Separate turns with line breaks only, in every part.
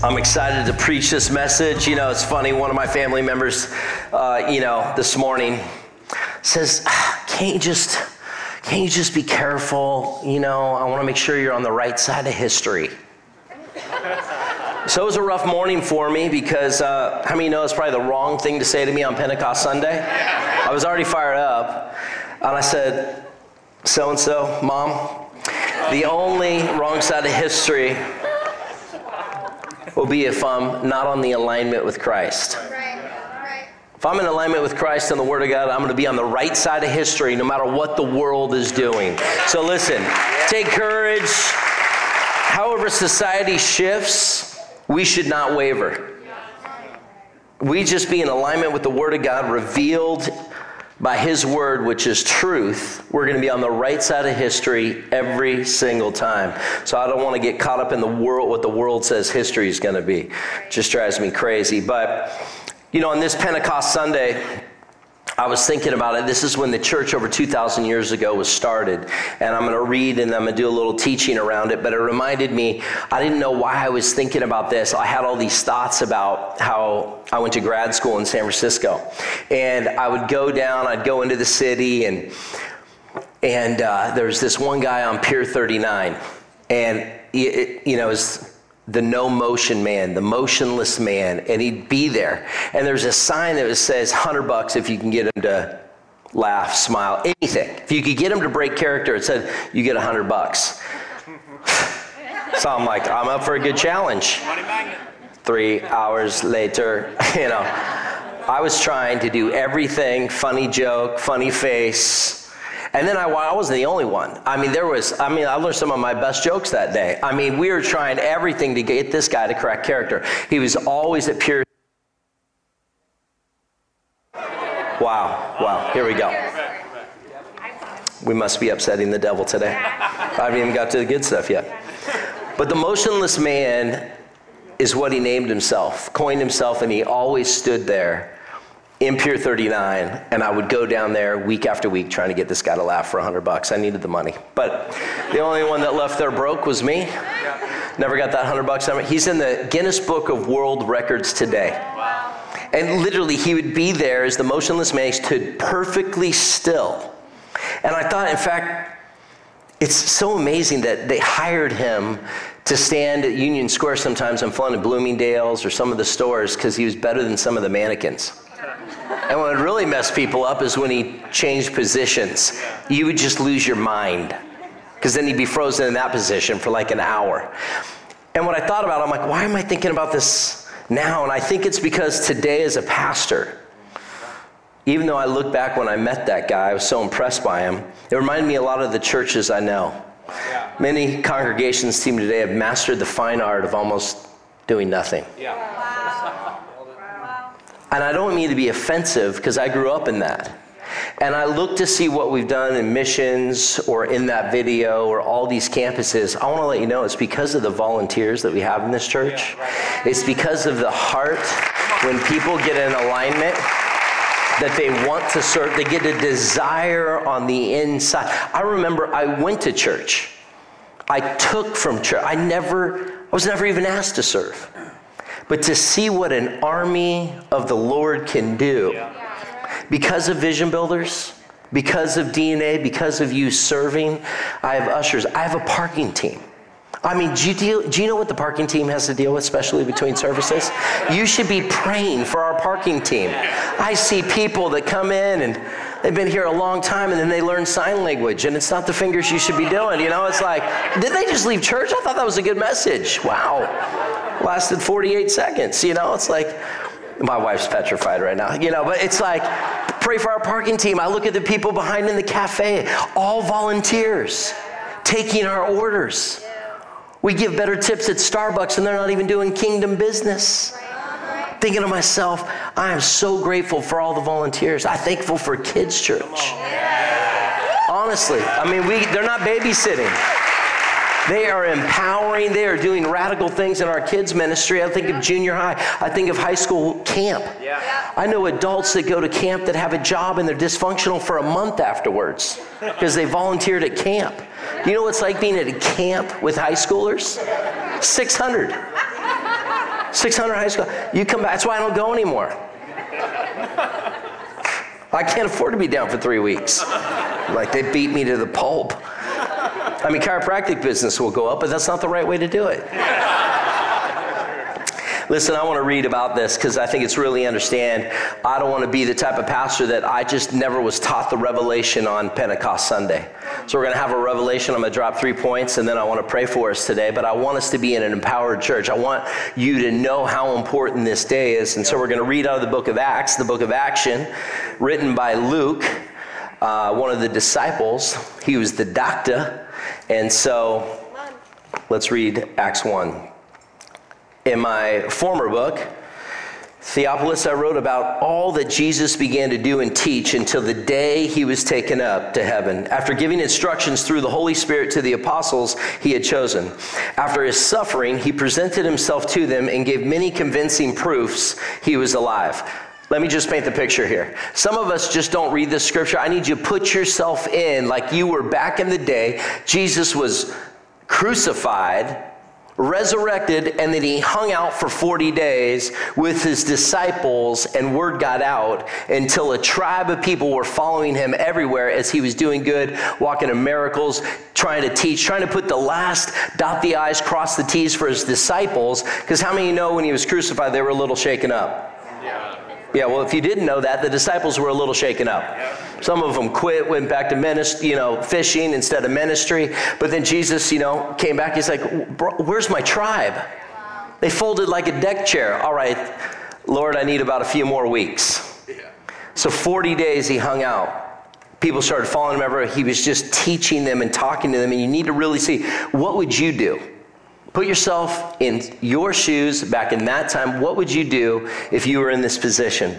I'm excited to preach this message. You know, it's funny, one of my family members, uh, you know, this morning says, Can't you just. Can't you just be careful? You know, I want to make sure you're on the right side of history. so it was a rough morning for me because uh, how many know it's probably the wrong thing to say to me on Pentecost Sunday? I was already fired up, and I said, So and so, mom, the only wrong side of history will be if I'm not on the alignment with Christ. If I'm in alignment with Christ and the Word of God, I'm going to be on the right side of history no matter what the world is doing. So listen, take courage. However, society shifts, we should not waver. We just be in alignment with the Word of God revealed by His Word, which is truth, we're going to be on the right side of history every single time. So I don't want to get caught up in the world, what the world says history is going to be. It just drives me crazy. But, you know, on this Pentecost Sunday, I was thinking about it. This is when the church over 2,000 years ago was started. And I'm going to read and I'm going to do a little teaching around it. But it reminded me, I didn't know why I was thinking about this. I had all these thoughts about how I went to grad school in San Francisco. And I would go down, I'd go into the city, and, and uh, there was this one guy on Pier 39. And, it, you know, was the no motion man, the motionless man, and he'd be there. And there's a sign that says 100 bucks if you can get him to laugh, smile, anything. If you could get him to break character, it said you get 100 bucks. so I'm like, I'm up for a good challenge. Three hours later, you know, I was trying to do everything funny joke, funny face and then I, I wasn't the only one. I mean, there was, I mean, I learned some of my best jokes that day. I mean, we were trying everything to get this guy to correct character. He was always at pure. Wow, wow, here we go. We must be upsetting the devil today. I haven't even got to the good stuff yet. But the motionless man is what he named himself, coined himself, and he always stood there in Pier 39, and I would go down there week after week trying to get this guy to laugh for 100 bucks. I needed the money. But the only one that left there broke was me. Never got that 100 bucks. He's in the Guinness Book of World Records today. And literally, he would be there as the motionless man, stood perfectly still. And I thought, in fact, it's so amazing that they hired him to stand at Union Square sometimes on fun at Bloomingdale's or some of the stores because he was better than some of the mannequins. And what would really mess people up is when he changed positions. You would just lose your mind because then he'd be frozen in that position for like an hour. And what I thought about, I'm like, why am I thinking about this now? And I think it's because today, as a pastor, even though I look back when I met that guy, I was so impressed by him, it reminded me a lot of the churches I know. Yeah. Many congregations team today have mastered the fine art of almost doing nothing. Yeah. Wow. And I don't mean to be offensive because I grew up in that. And I look to see what we've done in missions or in that video or all these campuses. I want to let you know it's because of the volunteers that we have in this church. It's because of the heart when people get in alignment that they want to serve, they get a desire on the inside. I remember I went to church. I took from church. I never, I was never even asked to serve. But to see what an army of the Lord can do because of vision builders, because of DNA, because of you serving, I have ushers, I have a parking team. I mean, do you, deal, do you know what the parking team has to deal with, especially between services? You should be praying for our parking team. I see people that come in and they've been here a long time and then they learn sign language and it's not the fingers you should be doing. You know, it's like, did they just leave church? I thought that was a good message. Wow lasted 48 seconds. You know, it's like, my wife's petrified right now, you know, but it's like, pray for our parking team. I look at the people behind in the cafe, all volunteers taking our orders. We give better tips at Starbucks and they're not even doing kingdom business. thinking to myself, I am so grateful for all the volunteers. I'm thankful for Kids Church. Honestly, I mean, we, they're not babysitting. They are empowering. They are doing radical things in our kids' ministry. I think of junior high. I think of high school camp. Yeah. I know adults that go to camp that have a job and they're dysfunctional for a month afterwards because they volunteered at camp. You know what it's like being at a camp with high schoolers? 600. 600 high school. You come back. That's why I don't go anymore. I can't afford to be down for three weeks. Like they beat me to the pulp. I mean, chiropractic business will go up, but that's not the right way to do it. Listen, I want to read about this because I think it's really understand. I don't want to be the type of pastor that I just never was taught the revelation on Pentecost Sunday. So we're going to have a revelation. I'm going to drop three points and then I want to pray for us today. But I want us to be in an empowered church. I want you to know how important this day is. And so we're going to read out of the book of Acts, the book of action, written by Luke, uh, one of the disciples. He was the doctor and so let's read Acts 1. In my former book, Theophilus, I wrote about all that Jesus began to do and teach until the day he was taken up to heaven, after giving instructions through the Holy Spirit to the apostles he had chosen. After his suffering, he presented himself to them and gave many convincing proofs he was alive. Let me just paint the picture here. Some of us just don't read the scripture. I need you to put yourself in like you were back in the day. Jesus was crucified, resurrected, and then he hung out for 40 days with his disciples, and word got out until a tribe of people were following him everywhere as he was doing good, walking in miracles, trying to teach, trying to put the last dot the I's, cross the T's for his disciples. Because how many know when he was crucified, they were a little shaken up? Yeah, well, if you didn't know that, the disciples were a little shaken up. Some of them quit, went back to ministry, you know, fishing instead of ministry. But then Jesus, you know, came back. He's like, "Where's my tribe?" They folded like a deck chair. All right, Lord, I need about a few more weeks. So 40 days he hung out. People started following him everywhere. He was just teaching them and talking to them. And you need to really see what would you do? Put yourself in your shoes back in that time. What would you do if you were in this position?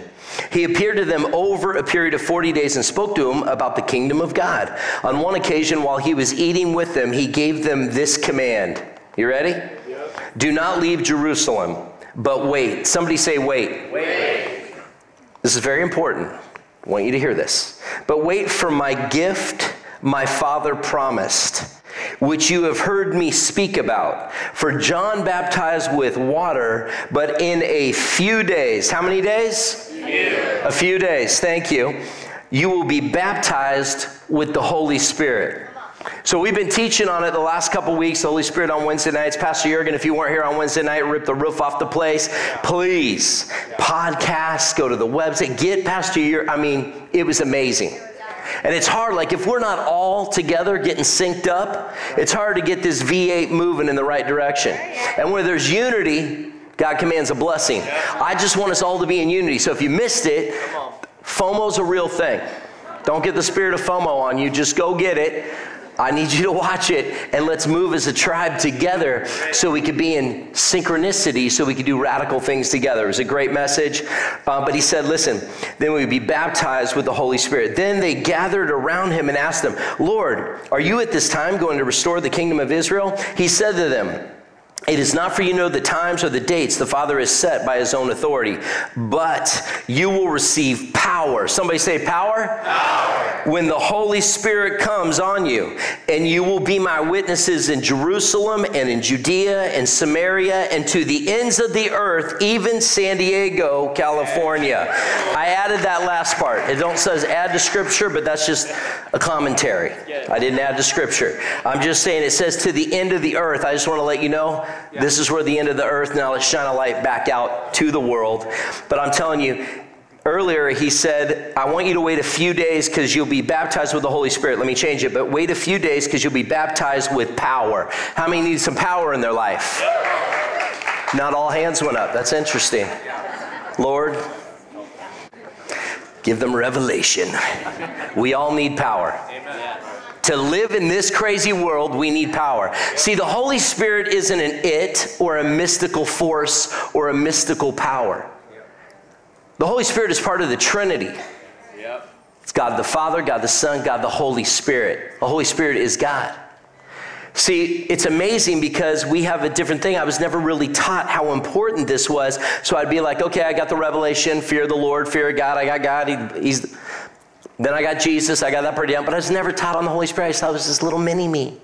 He appeared to them over a period of 40 days and spoke to them about the kingdom of God. On one occasion, while he was eating with them, he gave them this command. You ready? Yep. Do not leave Jerusalem, but wait. Somebody say, wait. Wait. This is very important. I want you to hear this. But wait for my gift my Father promised which you have heard me speak about. For John baptized with water, but in a few days, how many days? Few. A few days, thank you. You will be baptized with the Holy Spirit. So we've been teaching on it the last couple weeks, the Holy Spirit on Wednesday nights. Pastor Jurgen, if you weren't here on Wednesday night, rip the roof off the place. Please, podcast, go to the website, get Pastor Jurgen. I mean, it was amazing. And it's hard, like if we're not all together getting synced up, it's hard to get this V8 moving in the right direction. And where there's unity, God commands a blessing. I just want us all to be in unity. So if you missed it, FOMO's a real thing. Don't get the spirit of FOMO on you. Just go get it. I need you to watch it and let's move as a tribe together so we could be in synchronicity, so we could do radical things together. It was a great message. Uh, but he said, listen, then we would be baptized with the Holy Spirit. Then they gathered around him and asked him, Lord, are you at this time going to restore the kingdom of Israel? He said to them, it is not for you to know the times or the dates the Father has set by his own authority, but you will receive power. Somebody say power? Power. When the Holy Spirit comes on you, and you will be my witnesses in Jerusalem and in Judea and Samaria and to the ends of the earth, even San Diego, California. I added that last part. It don't says add to scripture, but that's just a commentary. I didn't add to scripture. I'm just saying it says to the end of the earth. I just want to let you know yeah. This is where the end of the earth. Now let's shine a light back out to the world. But I'm telling you, earlier he said, I want you to wait a few days because you'll be baptized with the Holy Spirit. Let me change it, but wait a few days because you'll be baptized with power. How many need some power in their life? Not all hands went up. That's interesting. Lord, give them revelation. We all need power. Amen. To live in this crazy world, we need power. See, the Holy Spirit isn't an it or a mystical force or a mystical power. The Holy Spirit is part of the Trinity.
Yep.
It's God the Father, God the Son, God the Holy Spirit. The Holy Spirit is God. See, it's amazing because we have a different thing. I was never really taught how important this was. So I'd be like, okay, I got the revelation, fear the Lord, fear God. I got God. He, he's. Then I got Jesus. I got that pretty down. But I was never taught on the Holy Spirit. I thought it was this little mini me.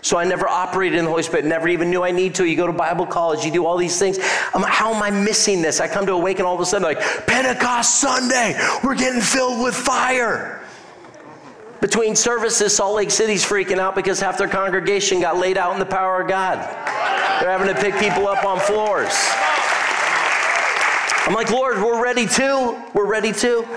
So I never operated in the Holy Spirit, never even knew I need to. You go to Bible college, you do all these things. I'm, how am I missing this? I come to Awaken all of a sudden, like, Pentecost Sunday, we're getting filled with fire. Between services, Salt Lake City's freaking out because half their congregation got laid out in the power of God. They're having to pick people up on floors. I'm like, Lord, we're ready too. We're ready too.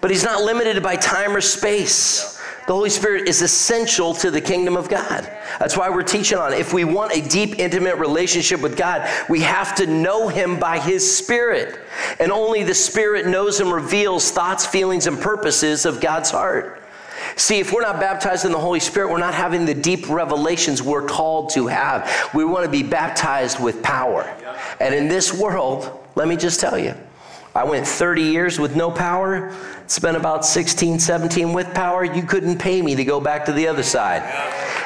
But He's not limited by time or space. The Holy Spirit is essential to the kingdom of God. That's why we're teaching on it. If we want a deep, intimate relationship with God, we have to know Him by His Spirit. And only the Spirit knows and reveals thoughts, feelings, and purposes of God's heart. See, if we're not baptized in the Holy Spirit, we're not having the deep revelations we're called to have. We want to be baptized with power. And in this world, let me just tell you, I went 30 years with no power, spent about 16, 17 with power. You couldn't pay me to go back to the other side.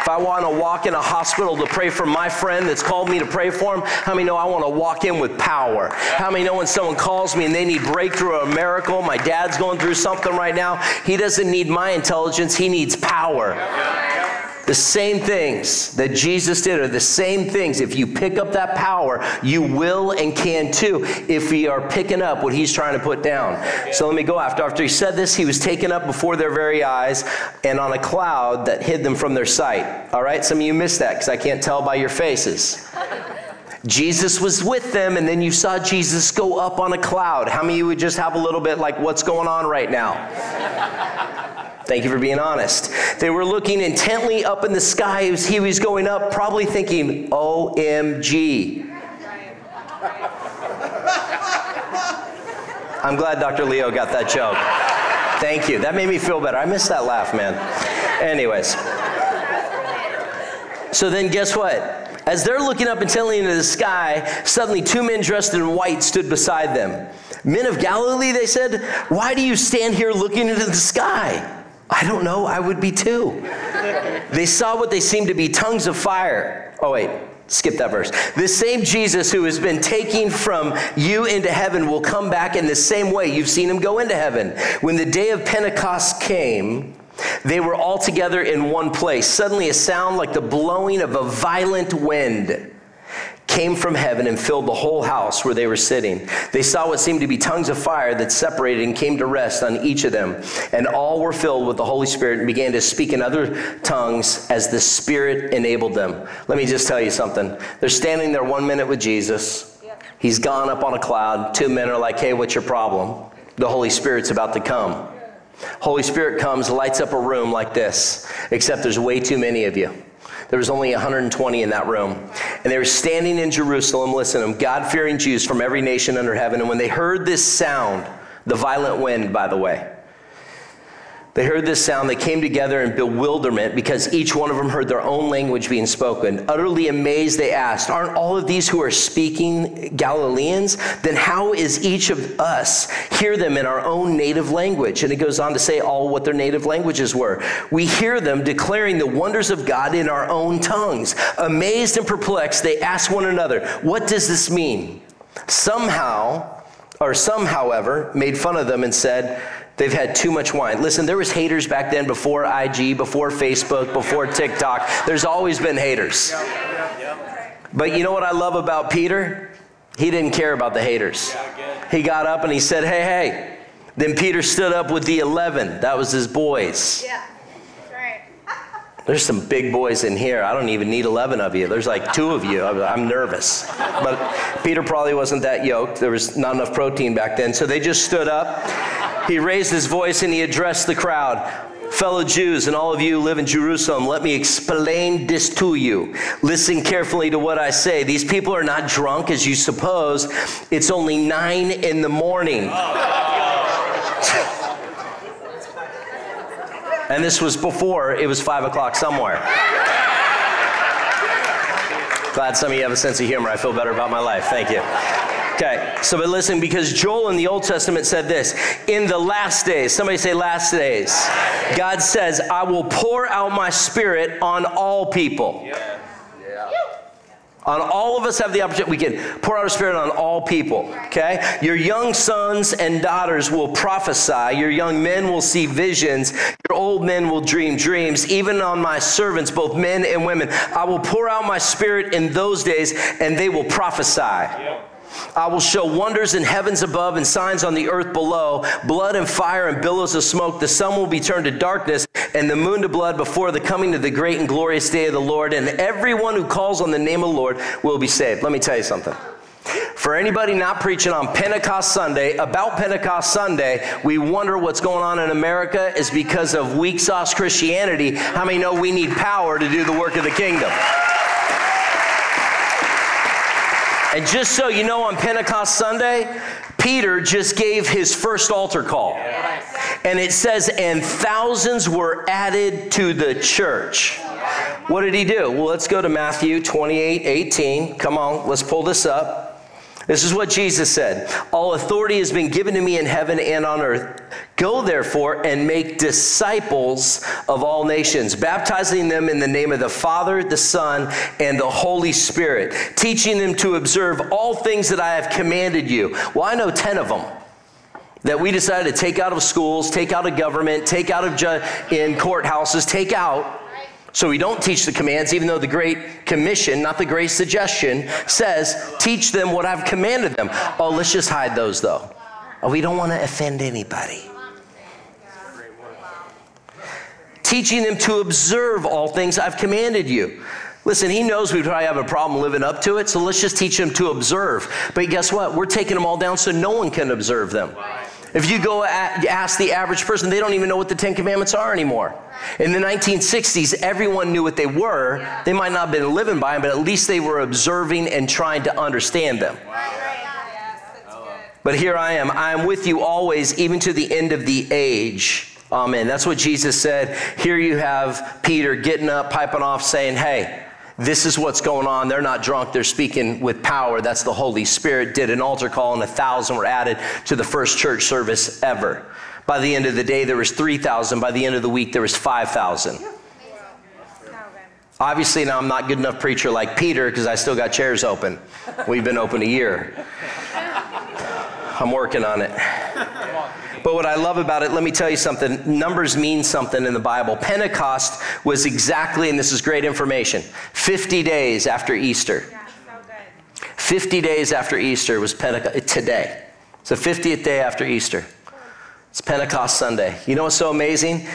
If I want to walk in a hospital to pray for my friend that's called me to pray for him, how many know I want to walk in with power? How many know when someone calls me and they need breakthrough or a miracle? My dad's going through something right now. He doesn't need my intelligence, he needs power. The same things that Jesus did are the same things. If you pick up that power, you will and can too if we are picking up what he's trying to put down. So let me go after. After he said this, he was taken up before their very eyes and on a cloud that hid them from their sight. All right, some of you missed that because I can't tell by your faces. Jesus was with them, and then you saw Jesus go up on a cloud. How many of you would just have a little bit like, what's going on right now? Thank you for being honest. They were looking intently up in the sky as he was going up, probably thinking, OMG. I'm glad Dr. Leo got that joke. Thank you. That made me feel better. I missed that laugh, man. Anyways. So then, guess what? As they're looking up intently into the sky, suddenly two men dressed in white stood beside them. Men of Galilee, they said, why do you stand here looking into the sky? I don't know, I would be too. they saw what they seemed to be tongues of fire. Oh, wait, skip that verse. The same Jesus who has been taking from you into heaven will come back in the same way you've seen him go into heaven. When the day of Pentecost came, they were all together in one place. Suddenly, a sound like the blowing of a violent wind came from heaven and filled the whole house where they were sitting. They saw what seemed to be tongues of fire that separated and came to rest on each of them. And all were filled with the Holy Spirit and began to speak in other tongues as the Spirit enabled them. Let me just tell you something. They're standing there one minute with Jesus. He's gone up on a cloud. Two men are like, hey, what's your problem? The Holy Spirit's about to come. Holy Spirit comes, lights up a room like this, except there's way too many of you. There was only 120 in that room. And they were standing in Jerusalem, listen, them God fearing Jews from every nation under heaven. And when they heard this sound, the violent wind, by the way, they heard this sound. They came together in bewilderment because each one of them heard their own language being spoken. Utterly amazed, they asked, Aren't all of these who are speaking Galileans? Then how is each of us hear them in our own native language? And it goes on to say all what their native languages were. We hear them declaring the wonders of God in our own tongues. Amazed and perplexed, they asked one another, What does this mean? Somehow, or some, however, made fun of them and said, They've had too much wine. Listen, there was haters back then before IG, before Facebook, before TikTok. There's always been haters. But you know what I love about Peter? He didn't care about the haters. He got up and he said, "Hey, hey." Then Peter stood up with the 11. That was his boys.
Yeah.
There's some big boys in here. I don't even need 11 of you. There's like two of you. I'm nervous. But Peter probably wasn't that yoked. There was not enough protein back then. So they just stood up. He raised his voice and he addressed the crowd. Fellow Jews and all of you who live in Jerusalem, let me explain this to you. Listen carefully to what I say. These people are not drunk as you suppose. It's only nine in the morning. And this was before it was five o'clock somewhere. Glad some of you have a sense of humor. I feel better about my life. Thank you. Okay, so but listen, because Joel in the Old Testament said this in the last days, somebody say last days, God says, I will pour out my spirit on all people. On all of us have the opportunity, we can pour out our spirit on all people, okay? Your young sons and daughters will prophesy. Your young men will see visions. Your old men will dream dreams. Even on my servants, both men and women, I will pour out my spirit in those days and they will prophesy. I will show wonders in heavens above and signs on the earth below blood and fire and billows of smoke. The sun will be turned to darkness and the moon to blood before the coming of the great and glorious day of the Lord. And everyone who calls on the name of the Lord will be saved. Let me tell you something. For anybody not preaching on Pentecost Sunday, about Pentecost Sunday, we wonder what's going on in America is because of weak sauce Christianity. How many know we need power to do the work of the kingdom? And just so you know, on Pentecost Sunday, Peter just gave his first altar call. And it says, and thousands were added to the church. What did he do? Well, let's go to Matthew 28 18. Come on, let's pull this up. This is what Jesus said All authority has been given to me in heaven and on earth. Go therefore and make disciples of all nations, baptizing them in the name of the Father, the Son, and the Holy Spirit, teaching them to observe all things that I have commanded you. Well, I know 10 of them that we decided to take out of schools, take out of government, take out of ju- in courthouses, take out so we don't teach the commands, even though the Great Commission, not the Great Suggestion, says, teach them what I've commanded them. Oh, let's just hide those though. Oh, we don't want to offend anybody. Teaching them to observe all things I've commanded you. Listen, he knows we probably have a problem living up to it, so let's just teach them to observe. But guess what? We're taking them all down so no one can observe them. If you go ask the average person, they don't even know what the Ten Commandments are anymore. In the 1960s, everyone knew what they were. They might not have been living by them, but at least they were observing and trying to understand them. But here I am. I am with you always, even to the end of the age. Amen. That's what Jesus said. Here you have Peter getting up, piping off, saying, Hey, this is what's going on. They're not drunk, they're speaking with power. That's the Holy Spirit. Did an altar call, and a thousand were added to the first church service ever. By the end of the day, there was 3,000. By the end of the week, there was 5,000. Obviously, now I'm not good enough preacher like Peter because I still got chairs open. We've been open a year. I'm working on it. But what I love about it, let me tell you something. Numbers mean something in the Bible. Pentecost was exactly, and this is great information, 50 days after Easter. 50 days after Easter was Pentecost, today. It's the 50th day after Easter. It's Pentecost Sunday. You know what's so amazing?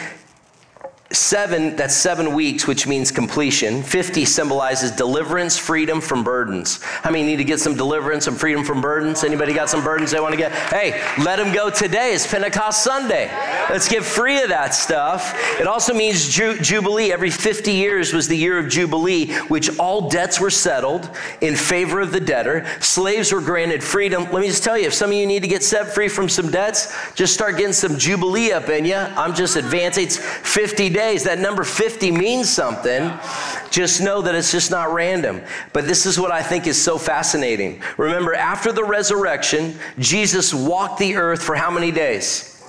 Seven, that's seven weeks, which means completion. 50 symbolizes deliverance, freedom from burdens. How many need to get some deliverance and freedom from burdens? Anybody got some burdens they want to get? Hey, let them go today. It's Pentecost Sunday. Let's get free of that stuff. It also means ju- Jubilee. Every 50 years was the year of Jubilee, which all debts were settled in favor of the debtor. Slaves were granted freedom. Let me just tell you, if some of you need to get set free from some debts, just start getting some Jubilee up in you. I'm just advancing. It's 50 days days. That number 50 means something. Just know that it's just not random. But this is what I think is so fascinating. Remember, after the resurrection, Jesus walked the earth for how many days?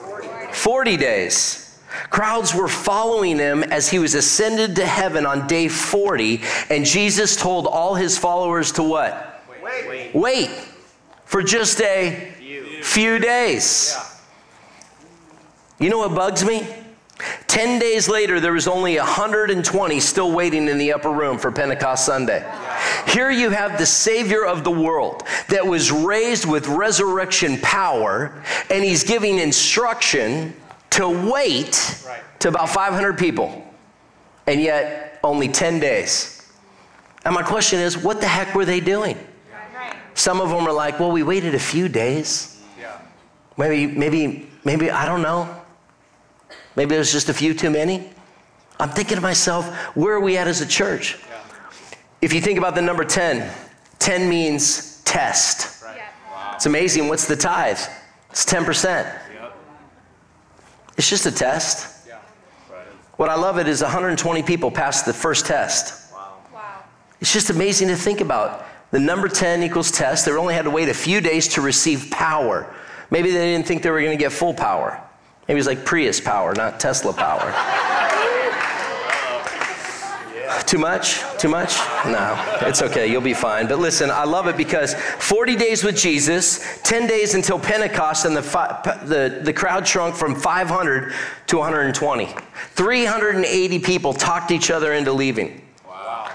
40 days. Crowds were following him as he was ascended to heaven on day 40, and Jesus told all his followers to what? Wait. Wait for just a few days. You know what bugs me? 10 days later, there was only 120 still waiting in the upper room for Pentecost Sunday. Here you have the Savior of the world that was raised with resurrection power, and he's giving instruction to wait to about 500 people, and yet only 10 days. And my question is, what the heck were they doing? Some of them are like, well, we waited a few days. Maybe, maybe, maybe, I don't know. Maybe there's just a few too many. I'm thinking to myself, where are we at as a church? Yeah. If you think about the number 10, 10 means test. Right. Wow. It's amazing. What's the tithe? It's 10%. Yep. It's just a test. Yeah. Right. What I love it is 120 people passed the first test. Wow. Wow. It's just amazing to think about. The number 10 equals test. They only had to wait a few days to receive power. Maybe they didn't think they were going to get full power. Maybe it was like Prius power, not Tesla power. Too much? Too much? No, it's okay. You'll be fine. But listen, I love it because 40 days with Jesus, 10 days until Pentecost, and the, the, the crowd shrunk from 500 to 120. 380 people talked each other into leaving.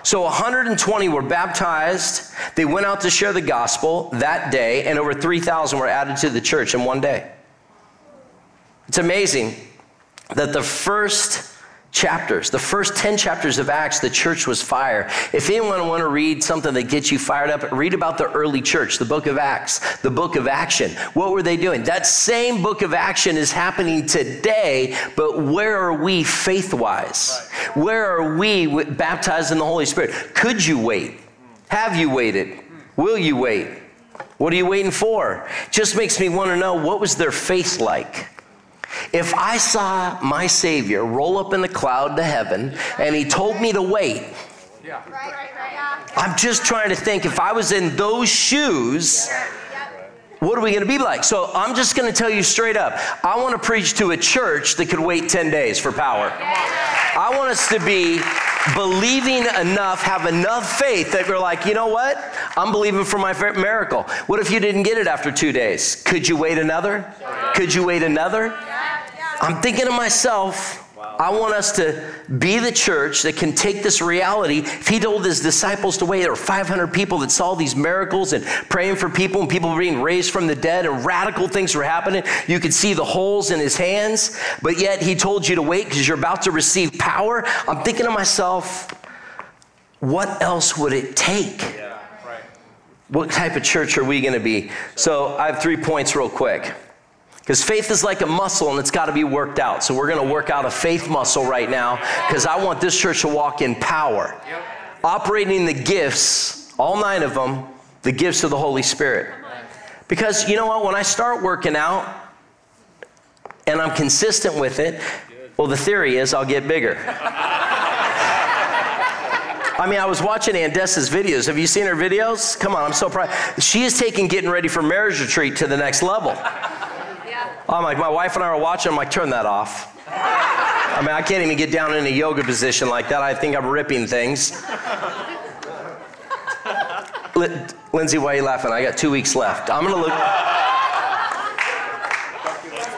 So 120 were baptized. They went out to share the gospel that day, and over 3,000 were added to the church in one day. It's amazing that the first chapters, the first 10 chapters of Acts, the church was fire. If anyone want to read something that gets you fired up, read about the early church, the book of Acts, the book of action. What were they doing? That same book of action is happening today, but where are we faith wise? Where are we baptized in the Holy Spirit? Could you wait? Have you waited? Will you wait? What are you waiting for? Just makes me want to know what was their faith like? If I saw my Savior roll up in the cloud to heaven and he told me to wait, I'm just trying to think if I was in those shoes, what are we going to be like? So I'm just going to tell you straight up. I want to preach to a church that could wait 10 days for power. I want us to be believing enough, have enough faith that we're like, you know what? I'm believing for my miracle. What if you didn't get it after two days? Could you wait another? Could you wait another? I'm thinking to myself, I want us to be the church that can take this reality. If he told his disciples to wait, there were 500 people that saw these miracles and praying for people and people being raised from the dead and radical things were happening. You could see the holes in his hands, but yet he told you to wait because you're about to receive power. I'm thinking to myself, what else would it take? Yeah, right. What type of church are we going to be? So I have three points real quick. Because faith is like a muscle and it's got to be worked out. So we're going to work out a faith muscle right now because I want this church to walk in power. Yep. Operating the gifts, all nine of them, the gifts of the Holy Spirit. Because you know what? When I start working out and I'm consistent with it, well, the theory is I'll get bigger. I mean, I was watching Andessa's videos. Have you seen her videos? Come on, I'm so proud. She is taking getting ready for marriage retreat to the next level. I'm like, my wife and I are watching. I'm like, turn that off. I mean, I can't even get down in a yoga position like that. I think I'm ripping things. Lindsay, why are you laughing? I got two weeks left. I'm gonna look.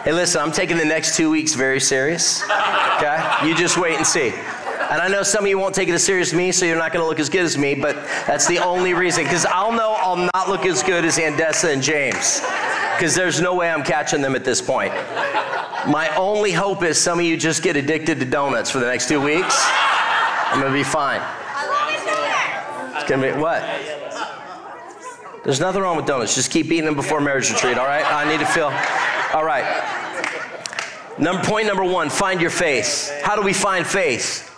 Hey, listen, I'm taking the next two weeks very serious. Okay? You just wait and see. And I know some of you won't take it as serious as me, so you're not going to look as good as me, but that's the only reason. Because I'll know I'll not look as good as Andessa and James because there's no way I'm catching them at this point. My only hope is some of you just get addicted to donuts for the next two weeks. I'm gonna be fine. It's gonna be what? There's nothing wrong with donuts. Just keep eating them before marriage retreat, all right? I need to feel. All right. Number, point number one find your faith. How do we find faith?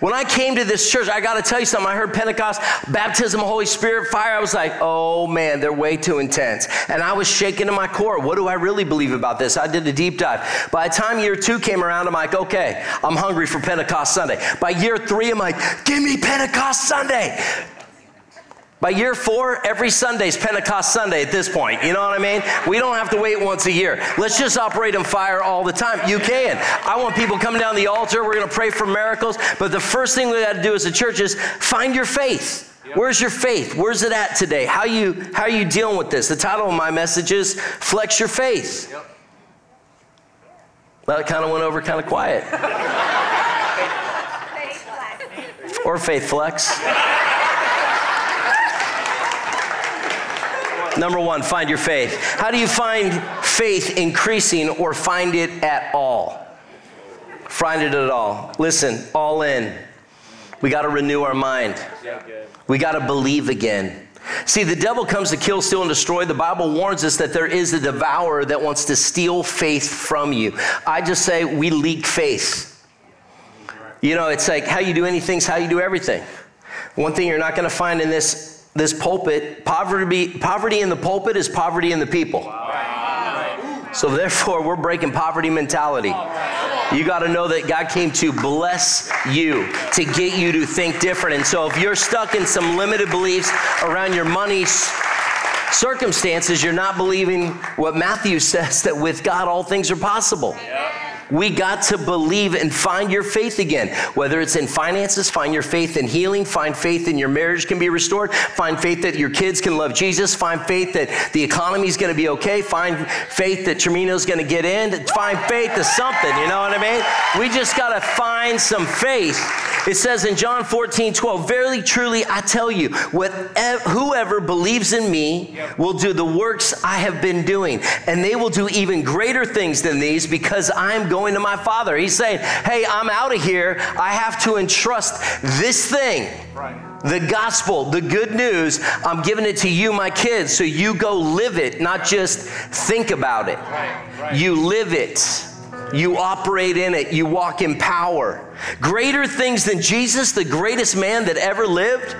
When I came to this church, I got to tell you something. I heard Pentecost, baptism Holy Spirit, fire. I was like, oh man, they're way too intense. And I was shaking to my core. What do I really believe about this? I did a deep dive. By the time year two came around, I'm like, okay, I'm hungry for Pentecost Sunday. By year three, I'm like, give me Pentecost Sunday. By year four, every Sunday is Pentecost Sunday at this point. You know what I mean? We don't have to wait once a year. Let's just operate in fire all the time. You can. I want people coming down the altar. We're going to pray for miracles. But the first thing we got to do as a church is find your faith. Where's your faith? Where's it at today? How you how are you dealing with this? The title of my message is Flex Your Faith. Yep. Well, it kind of went over kind of quiet. or faith flex. Number one, find your faith. How do you find faith increasing or find it at all? Find it at all. Listen, all in. We got to renew our mind. We got to believe again. See, the devil comes to kill, steal, and destroy. The Bible warns us that there is a devourer that wants to steal faith from you. I just say we leak faith. You know, it's like how you do anything is how you do everything. One thing you're not going to find in this this pulpit, poverty, poverty in the pulpit is poverty in the people. So therefore, we're breaking poverty mentality. You got to know that God came to bless you, to get you to think different. And so if you're stuck in some limited beliefs around your money, circumstances, you're not believing what Matthew says that with God all things are possible. We got to believe and find your faith again. Whether it's in finances, find your faith in healing, find faith in your marriage can be restored, find faith that your kids can love Jesus, find faith that the economy is going to be okay, find faith that Tremino's going to get in, find faith to something, you know what I mean? We just got to find some faith. It says in John 14, 12, Verily, truly, I tell you, whatever, whoever believes in me will do the works I have been doing, and they will do even greater things than these because I'm going going to my father. He's saying, Hey, I'm out of here. I have to entrust this thing. Right. The gospel, the good news, I'm giving it to you, my kids, so you go live it, not just think about it. Right. Right. You live it. You operate in it. You walk in power. Greater things than Jesus, the greatest man that ever lived.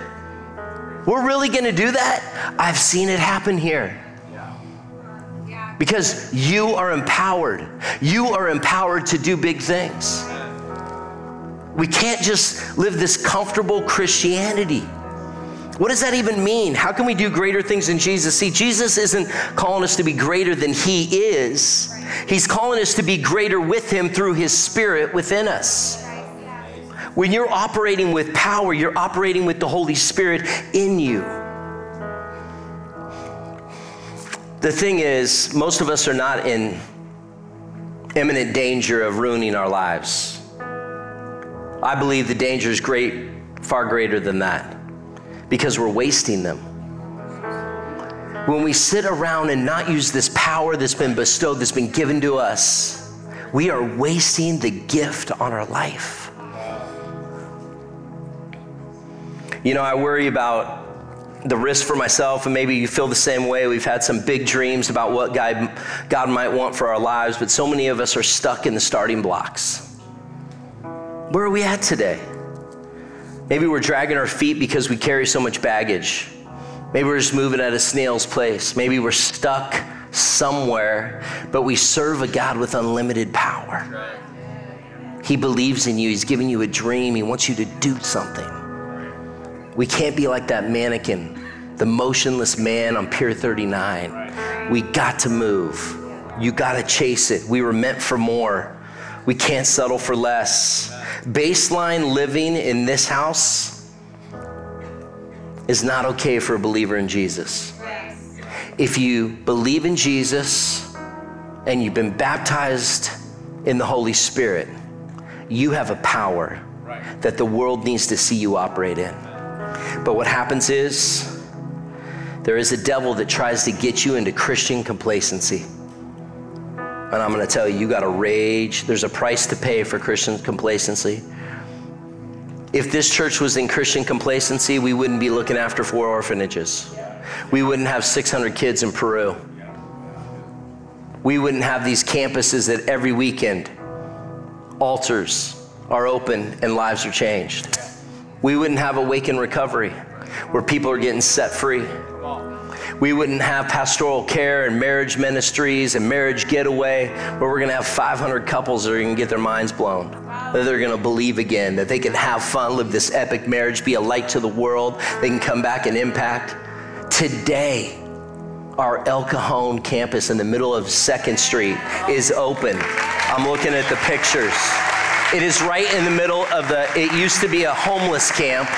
We're really going to do that? I've seen it happen here. Because you are empowered. You are empowered to do big things. We can't just live this comfortable Christianity. What does that even mean? How can we do greater things in Jesus? See, Jesus isn't calling us to be greater than He is, He's calling us to be greater with Him through His Spirit within us. When you're operating with power, you're operating with the Holy Spirit in you. The thing is, most of us are not in imminent danger of ruining our lives. I believe the danger is great, far greater than that, because we're wasting them. When we sit around and not use this power that's been bestowed, that's been given to us, we are wasting the gift on our life. You know, I worry about the risk for myself, and maybe you feel the same way. We've had some big dreams about what God, God might want for our lives, but so many of us are stuck in the starting blocks. Where are we at today? Maybe we're dragging our feet because we carry so much baggage. Maybe we're just moving at a snail's pace. Maybe we're stuck somewhere, but we serve a God with unlimited power. He believes in you, He's giving you a dream, He wants you to do something. We can't be like that mannequin, the motionless man on Pier 39. We got to move. You got to chase it. We were meant for more. We can't settle for less. Baseline living in this house is not okay for a believer in Jesus. If you believe in Jesus and you've been baptized in the Holy Spirit, you have a power that the world needs to see you operate in. But what happens is there is a devil that tries to get you into Christian complacency. And I'm going to tell you, you got to rage. There's a price to pay for Christian complacency. If this church was in Christian complacency, we wouldn't be looking after four orphanages. We wouldn't have 600 kids in Peru. We wouldn't have these campuses that every weekend altars are open and lives are changed we wouldn't have Awaken Recovery, where people are getting set free. We wouldn't have pastoral care and marriage ministries and marriage getaway, where we're going to have 500 couples that are going to get their minds blown, that they're going to believe again, that they can have fun, live this epic marriage, be a light to the world, they can come back and impact. Today, our El Cajon campus in the middle of 2nd Street is open. I'm looking at the pictures. It is right in the middle of the, it used to be a homeless camp.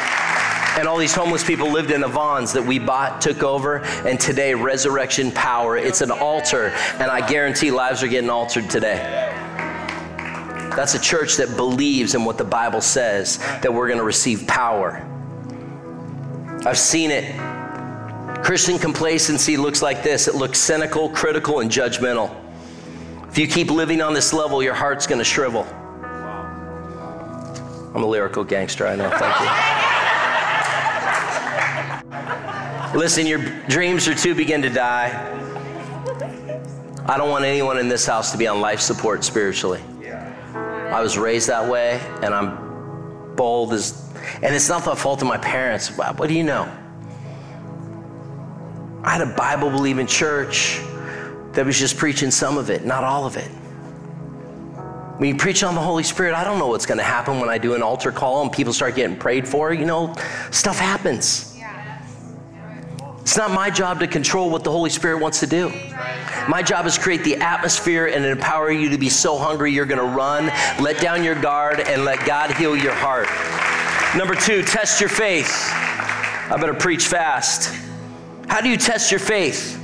And all these homeless people lived in the Vons that we bought, took over, and today, resurrection power. It's an altar, and I guarantee lives are getting altered today. That's a church that believes in what the Bible says, that we're going to receive power. I've seen it. Christian complacency looks like this it looks cynical, critical, and judgmental. If you keep living on this level, your heart's going to shrivel. I'm a lyrical gangster, I know. Thank you. Listen, your dreams are to begin to die. I don't want anyone in this house to be on life support spiritually. I was raised that way, and I'm bold as, and it's not the fault of my parents. What do you know? I had a Bible believing church that was just preaching some of it, not all of it. When you preach on the Holy Spirit, I don't know what's going to happen when I do an altar call and people start getting prayed for. You know, stuff happens. It's not my job to control what the Holy Spirit wants to do. My job is create the atmosphere and empower you to be so hungry you're going to run, let down your guard, and let God heal your heart. Number two, test your faith. I better preach fast. How do you test your faith?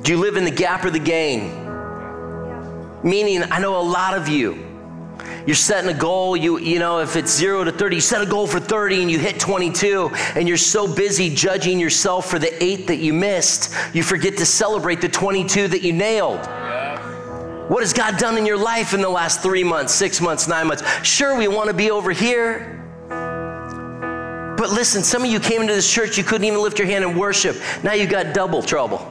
Do you live in the gap or the gain? Meaning, I know a lot of you, you're setting a goal, you, you know, if it's zero to 30, you set a goal for 30 and you hit 22, and you're so busy judging yourself for the eight that you missed, you forget to celebrate the 22 that you nailed. What has God done in your life in the last three months, six months, nine months? Sure, we want to be over here. But listen, some of you came into this church, you couldn't even lift your hand and worship. Now you got double trouble.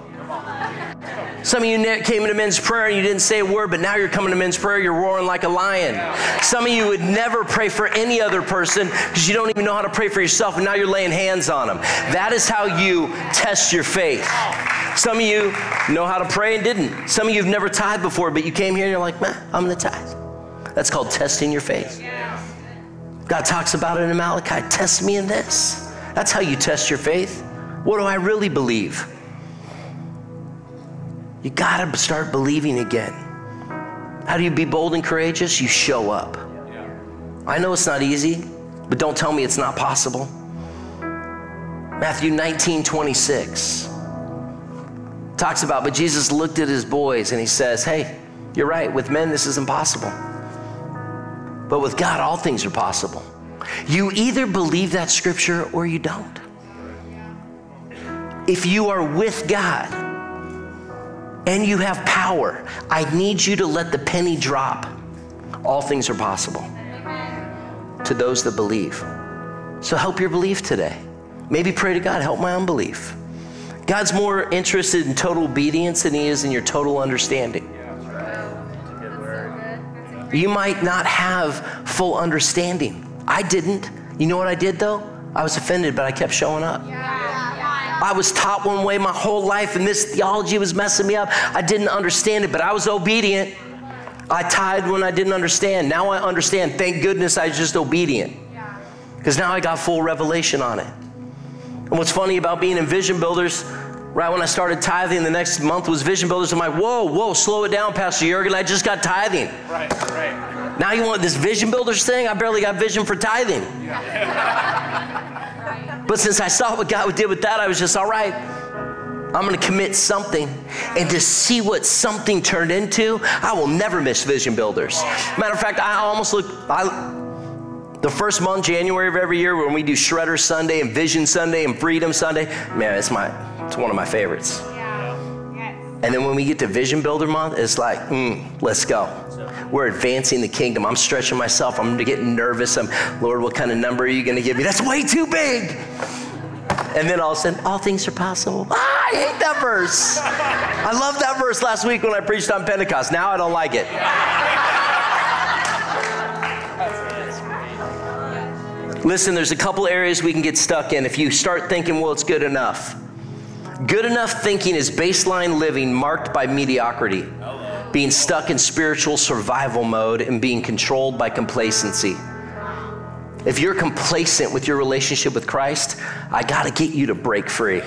Some of you came into men's prayer and you didn't say a word, but now you're coming to men's prayer, you're roaring like a lion. Some of you would never pray for any other person because you don't even know how to pray for yourself, and now you're laying hands on them. That is how you test your faith. Some of you know how to pray and didn't. Some of you have never tithed before, but you came here and you're like, man, I'm going to tithe. That's called testing your faith. God talks about it in Malachi test me in this. That's how you test your faith. What do I really believe? You got to start believing again. How do you be bold and courageous? You show up. I know it's not easy, but don't tell me it's not possible. Matthew 19 26 talks about, but Jesus looked at his boys and he says, Hey, you're right. With men, this is impossible. But with God, all things are possible. You either believe that scripture or you don't. If you are with God, and you have power. I need you to let the penny drop. All things are possible to those that believe. So help your belief today. Maybe pray to God, help my unbelief. God's more interested in total obedience than he is in your total understanding. You might not have full understanding. I didn't. You know what I did though? I was offended, but I kept showing up. I was taught one way my whole life, and this theology was messing me up. I didn't understand it, but I was obedient. I tithed when I didn't understand. Now I understand. Thank goodness I was just obedient. Because now I got full revelation on it. And what's funny about being in Vision Builders, right when I started tithing, the next month was Vision Builders. I'm like, whoa, whoa, slow it down, Pastor Jurgen. I just got tithing. Right, right. Now you want this Vision Builders thing? I barely got vision for tithing. Yeah. But since I saw what God did with that, I was just, all right, I'm going to commit something. And to see what something turned into, I will never miss Vision Builders. Matter of fact, I almost look, I, the first month, January of every year, when we do Shredder Sunday and Vision Sunday and Freedom Sunday, man, it's my, it's one of my favorites. And then when we get to Vision Builder Month, it's like, mm, let's go. We're advancing the kingdom. I'm stretching myself. I'm getting nervous. I'm, Lord, what kind of number are you going to give me? That's way too big. And then all of a sudden, all things are possible. Ah, I hate that verse. I love that verse last week when I preached on Pentecost. Now I don't like it. Listen, there's a couple areas we can get stuck in if you start thinking, well, it's good enough. Good enough thinking is baseline living marked by mediocrity being stuck in spiritual survival mode and being controlled by complacency. If you're complacent with your relationship with Christ, I got to get you to break free.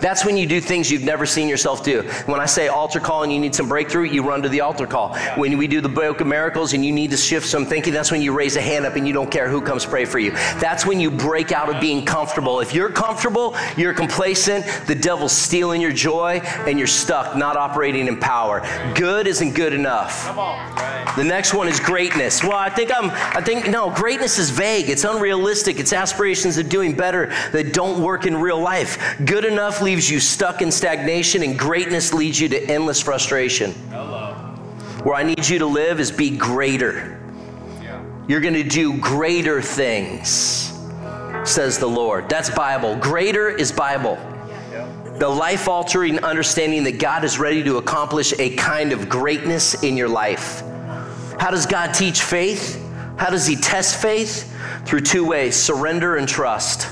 That's when you do things you've never seen yourself do. When I say altar call and you need some breakthrough, you run to the altar call. When we do the book of miracles and you need to shift some thinking, that's when you raise a hand up and you don't care who comes pray for you. That's when you break out of being comfortable. If you're comfortable, you're complacent, the devil's stealing your joy, and you're stuck, not operating in power. Good isn't good enough. The next one is greatness. Well, I think I'm, I think, no, greatness is vague. It's unrealistic. It's aspirations of doing better that don't work in real life. Good enough leaves you stuck in stagnation, and greatness leads you to endless frustration. Hello. Where I need you to live is be greater. Yeah. You're going to do greater things, says the Lord. That's Bible. Greater is Bible. The life altering understanding that God is ready to accomplish a kind of greatness in your life. How does God teach faith? How does He test faith? Through two ways surrender and trust.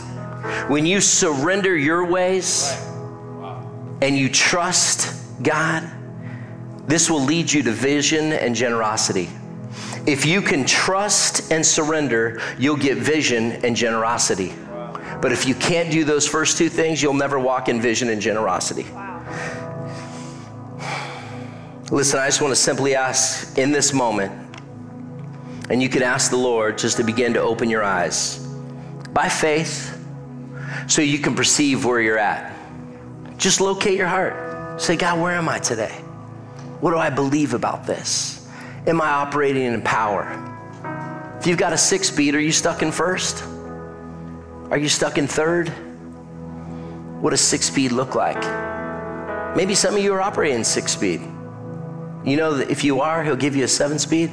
When you surrender your ways and you trust God, this will lead you to vision and generosity. If you can trust and surrender, you'll get vision and generosity. But if you can't do those first two things, you'll never walk in vision and generosity. Listen, I just want to simply ask in this moment, and you can ask the Lord just to begin to open your eyes by faith so you can perceive where you're at. Just locate your heart. Say, God, where am I today? What do I believe about this? Am I operating in power? If you've got a six speed, are you stuck in first? Are you stuck in third? What does six speed look like? Maybe some of you are operating six speed. You know that if you are, He'll give you a seven speed,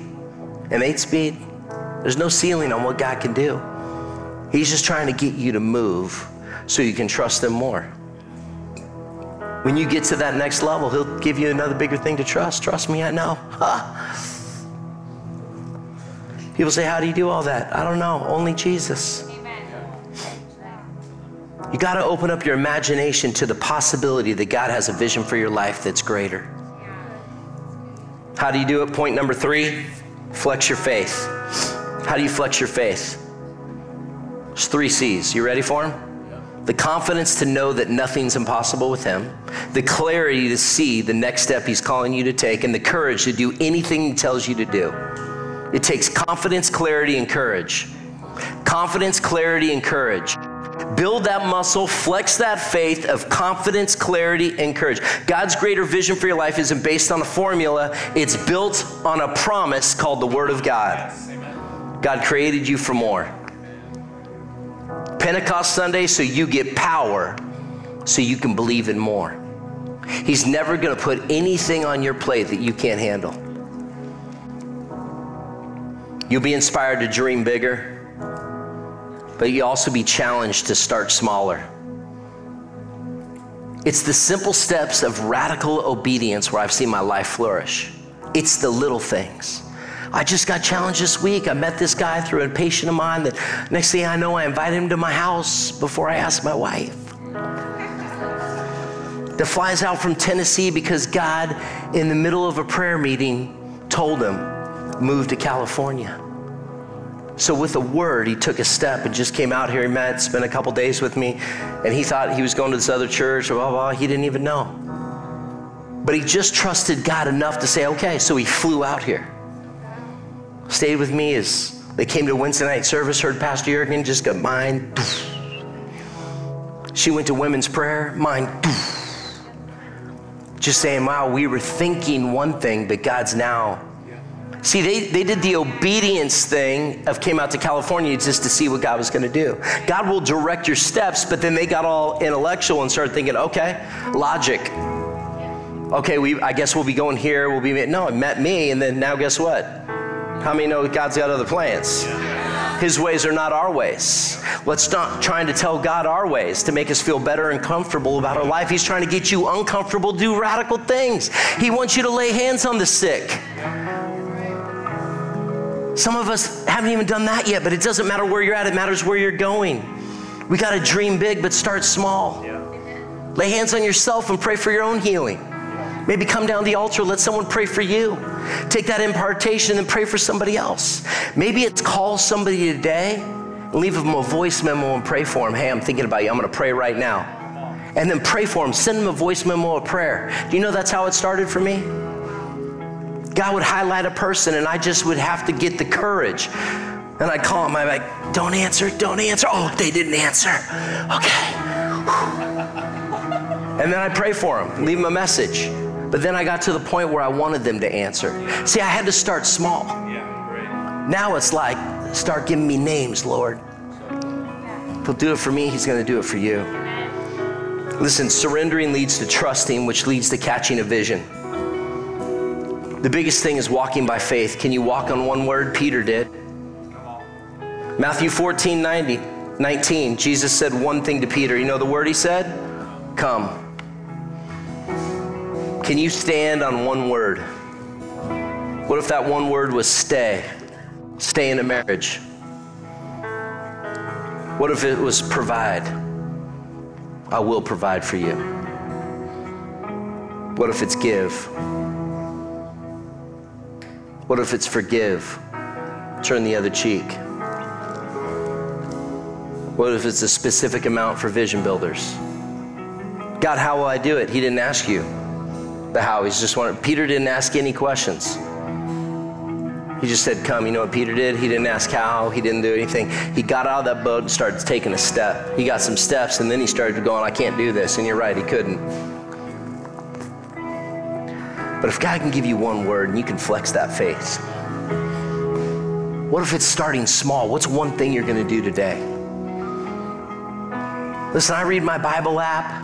an eight speed. There's no ceiling on what God can do. He's just trying to get you to move so you can trust Him more. When you get to that next level, He'll give you another bigger thing to trust. Trust me, I know. People say, How do you do all that? I don't know. Only Jesus. You got to open up your imagination to the possibility that God has a vision for your life that's greater. How do you do it? Point number three flex your faith. How do you flex your faith? There's three C's. You ready for them? The confidence to know that nothing's impossible with Him, the clarity to see the next step He's calling you to take, and the courage to do anything He tells you to do. It takes confidence, clarity, and courage. Confidence, clarity, and courage. Build that muscle, flex that faith of confidence, clarity, and courage. God's greater vision for your life isn't based on a formula, it's built on a promise called the Word of God. God created you for more. Pentecost Sunday, so you get power, so you can believe in more. He's never going to put anything on your plate that you can't handle. You'll be inspired to dream bigger but you'll also be challenged to start smaller. It's the simple steps of radical obedience where I've seen my life flourish. It's the little things. I just got challenged this week. I met this guy through a patient of mine that next thing I know, I invited him to my house before I asked my wife. That flies out from Tennessee because God, in the middle of a prayer meeting, told him, move to California. So, with a word, he took a step and just came out here. He met, spent a couple days with me, and he thought he was going to this other church, blah, blah, blah. He didn't even know. But he just trusted God enough to say, okay, so he flew out here. Stayed with me as they came to Wednesday night service, heard Pastor Jurgen, just got mine. She went to women's prayer, mine. Just saying, wow, we were thinking one thing, but God's now See, they, they did the obedience thing of came out to California just to see what God was going to do. God will direct your steps, but then they got all intellectual and started thinking, okay, logic. Okay, we, I guess we'll be going here. We'll be no, it met me, and then now guess what? How many know God's got other plans? His ways are not our ways. Let's not trying to tell God our ways to make us feel better and comfortable about our life. He's trying to get you uncomfortable, do radical things. He wants you to lay hands on the sick. Some of us haven't even done that yet, but it doesn't matter where you're at, it matters where you're going. We got to dream big, but start small. Yeah. Lay hands on yourself and pray for your own healing. Maybe come down the altar, let someone pray for you. Take that impartation and pray for somebody else. Maybe it's call somebody today and leave them a voice memo and pray for them. Hey, I'm thinking about you. I'm going to pray right now. And then pray for them. Send them a voice memo of prayer. Do you know that's how it started for me? God would highlight a person, and I just would have to get the courage. And I'd call them, I'm like, don't answer, don't answer. Oh, they didn't answer. Okay. And then I pray for them, leave them a message. But then I got to the point where I wanted them to answer. See, I had to start small. Now it's like, start giving me names, Lord. If he'll do it for me, he's going to do it for you. Listen, surrendering leads to trusting, which leads to catching a vision. The biggest thing is walking by faith. Can you walk on one word? Peter did. Matthew 14 90, 19, Jesus said one thing to Peter. You know the word he said? Come. Can you stand on one word? What if that one word was stay? Stay in a marriage. What if it was provide? I will provide for you. What if it's give? What if it's forgive? turn the other cheek? What if it's a specific amount for vision builders? God, how will I do it? He didn't ask you the how. He's just wanted. Peter didn't ask any questions. He just said, Come. You know what Peter did? He didn't ask how, he didn't do anything. He got out of that boat and started taking a step. He got some steps and then he started going, I can't do this. And you're right, he couldn't. But if God can give you one word and you can flex that faith, what if it's starting small? What's one thing you're going to do today? Listen, I read my Bible app.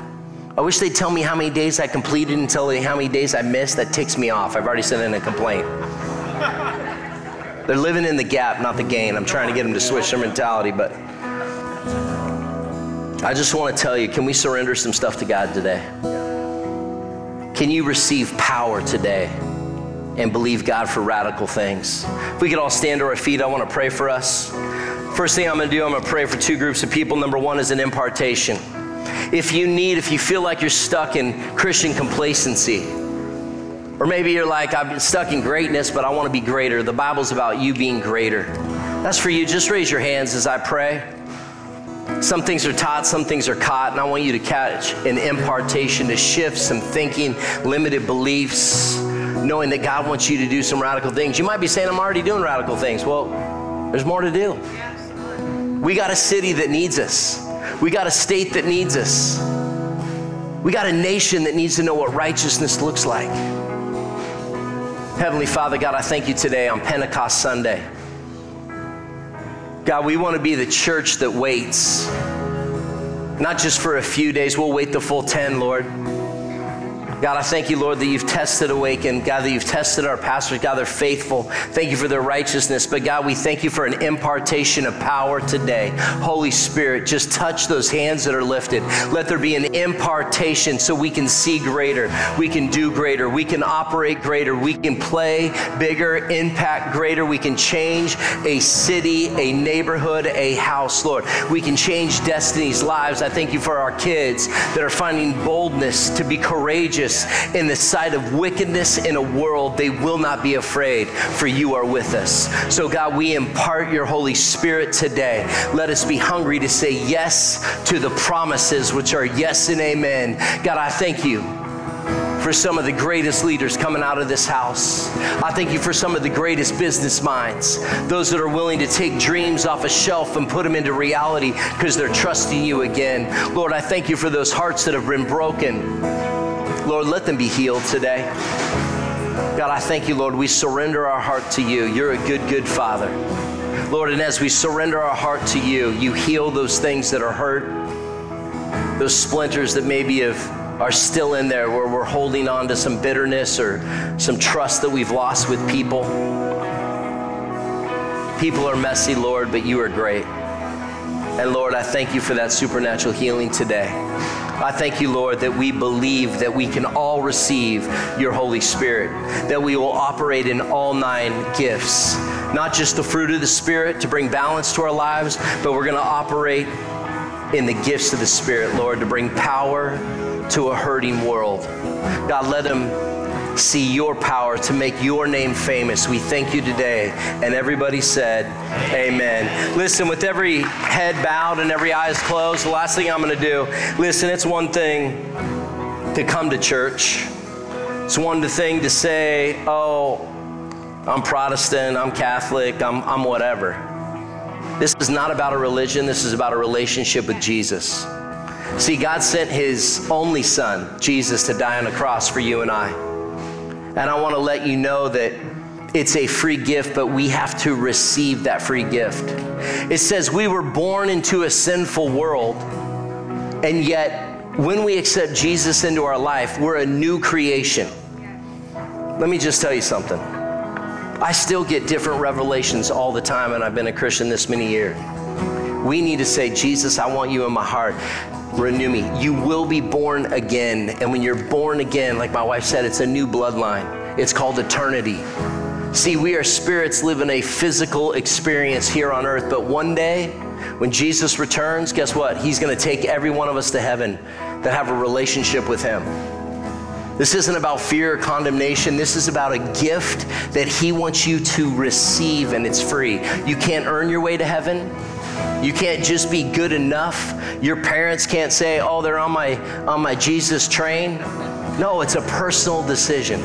I wish they'd tell me how many days I completed and tell me how many days I missed. That ticks me off. I've already sent in a complaint. They're living in the gap, not the gain. I'm trying to get them to switch their mentality, but I just want to tell you can we surrender some stuff to God today? Can you receive power today and believe God for radical things? If we could all stand to our feet, I want to pray for us. First thing I'm going to do, I'm going to pray for two groups of people. Number one is an impartation. If you need, if you feel like you're stuck in Christian complacency, or maybe you're like, I've been stuck in greatness, but I want to be greater. The Bible's about you being greater. That's for you. Just raise your hands as I pray. Some things are taught, some things are caught, and I want you to catch an impartation to shift some thinking, limited beliefs, knowing that God wants you to do some radical things. You might be saying, I'm already doing radical things. Well, there's more to do. We got a city that needs us. We got a state that needs us. We got a nation that needs to know what righteousness looks like. Heavenly Father, God, I thank you today on Pentecost Sunday. God, we want to be the church that waits, not just for a few days, we'll wait the full 10, Lord. God, I thank you, Lord, that you've tested Awaken. God, that you've tested our pastors. God, they're faithful. Thank you for their righteousness. But God, we thank you for an impartation of power today. Holy Spirit, just touch those hands that are lifted. Let there be an impartation so we can see greater. We can do greater. We can operate greater. We can play bigger, impact greater. We can change a city, a neighborhood, a house, Lord. We can change destinies, lives. I thank you for our kids that are finding boldness to be courageous in the sight of wickedness in a world, they will not be afraid, for you are with us. So, God, we impart your Holy Spirit today. Let us be hungry to say yes to the promises, which are yes and amen. God, I thank you for some of the greatest leaders coming out of this house. I thank you for some of the greatest business minds, those that are willing to take dreams off a shelf and put them into reality because they're trusting you again. Lord, I thank you for those hearts that have been broken Lord, let them be healed today. God, I thank you, Lord. We surrender our heart to you. You're a good, good Father. Lord, and as we surrender our heart to you, you heal those things that are hurt, those splinters that maybe have, are still in there where we're holding on to some bitterness or some trust that we've lost with people. People are messy, Lord, but you are great. And Lord, I thank you for that supernatural healing today. I thank you, Lord, that we believe that we can all receive your Holy Spirit, that we will operate in all nine gifts, not just the fruit of the Spirit to bring balance to our lives, but we're going to operate in the gifts of the Spirit, Lord, to bring power to a hurting world. God, let them see your power to make your name famous. We thank you today. And everybody said, Amen. Listen, with every head bowed and every eyes closed, the last thing I'm going to do, listen, it's one thing to come to church. It's one thing to say, oh, I'm Protestant, I'm Catholic, I'm, I'm whatever. This is not about a religion, this is about a relationship with Jesus. See, God sent His only Son, Jesus, to die on the cross for you and I. And I want to let you know that it's a free gift, but we have to receive that free gift. It says we were born into a sinful world, and yet when we accept Jesus into our life, we're a new creation. Let me just tell you something. I still get different revelations all the time, and I've been a Christian this many years. We need to say, Jesus, I want you in my heart renew me. You will be born again. And when you're born again, like my wife said, it's a new bloodline. It's called eternity. See, we are spirits living a physical experience here on earth, but one day, when Jesus returns, guess what? He's going to take every one of us to heaven that have a relationship with Him. This isn't about fear or condemnation. This is about a gift that He wants you to receive, and it's free. You can't earn your way to heaven. You can't just be good enough. Your parents can't say, "Oh, they're on my on my Jesus train." No, it's a personal decision.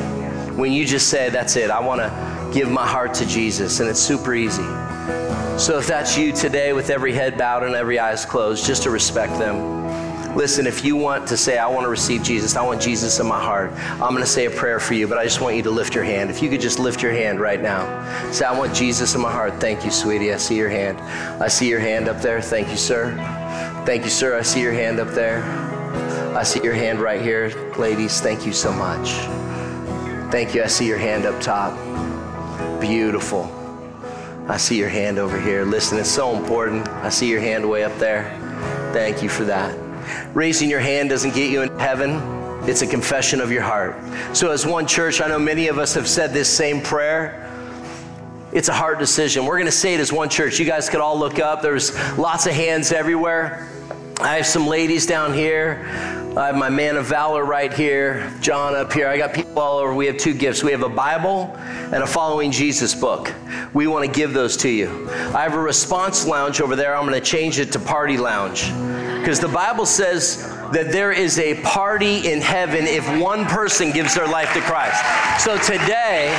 When you just say, "That's it. I want to give my heart to Jesus," and it's super easy. So if that's you today with every head bowed and every eyes closed, just to respect them. Listen, if you want to say, I want to receive Jesus, I want Jesus in my heart, I'm going to say a prayer for you, but I just want you to lift your hand. If you could just lift your hand right now. Say, I want Jesus in my heart. Thank you, sweetie. I see your hand. I see your hand up there. Thank you, sir. Thank you, sir. I see your hand up there. I see your hand right here. Ladies, thank you so much. Thank you. I see your hand up top. Beautiful. I see your hand over here. Listen, it's so important. I see your hand way up there. Thank you for that. Raising your hand doesn't get you in heaven. It's a confession of your heart. So, as one church, I know many of us have said this same prayer. It's a hard decision. We're going to say it as one church. You guys could all look up. There's lots of hands everywhere. I have some ladies down here. I have my man of valor right here, John up here. I got people all over. We have two gifts. We have a Bible and a Following Jesus book. We want to give those to you. I have a response lounge over there. I'm going to change it to party lounge. Because the Bible says that there is a party in heaven if one person gives their life to Christ. So today,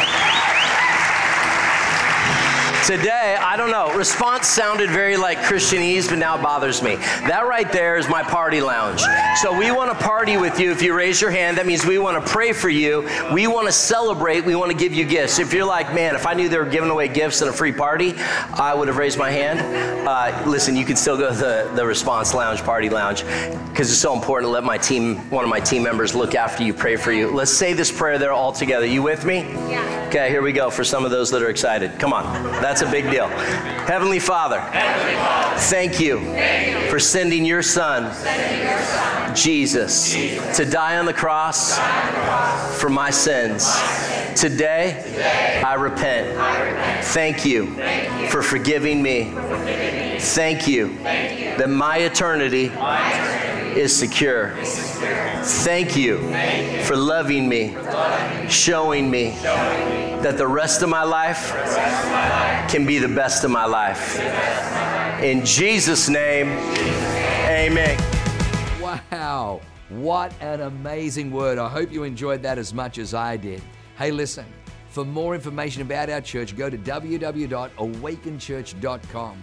Today, I don't know, response sounded very like Christianese, but now it bothers me. That right there is my party lounge. So we want to party with you if you raise your hand. That means we want to pray for you. We want to celebrate. We want to give you gifts. If you're like, man, if I knew they were giving away gifts in a free party, I would have raised my hand. Uh, listen, you can still go to the, the response lounge, party lounge, because it's so important to let my team, one of my team members, look after you, pray for you. Let's say this prayer there all together. You with me? Yeah. Okay, here we go for some of those that are excited. Come on. That's a big deal. Heavenly Father, thank, you for sending your Son, Jesus, to die on the cross, for my sins. Today, I, repent. Thank you, for forgiving me. Thank, you that my eternity is secure. Thank you, for loving me, showing me that the rest of my life can be the best of my life. In Jesus' name, amen.
Wow, what an amazing word. I hope you enjoyed that as much as I did. Hey, listen, for more information about our church, go to www.awakenchurch.com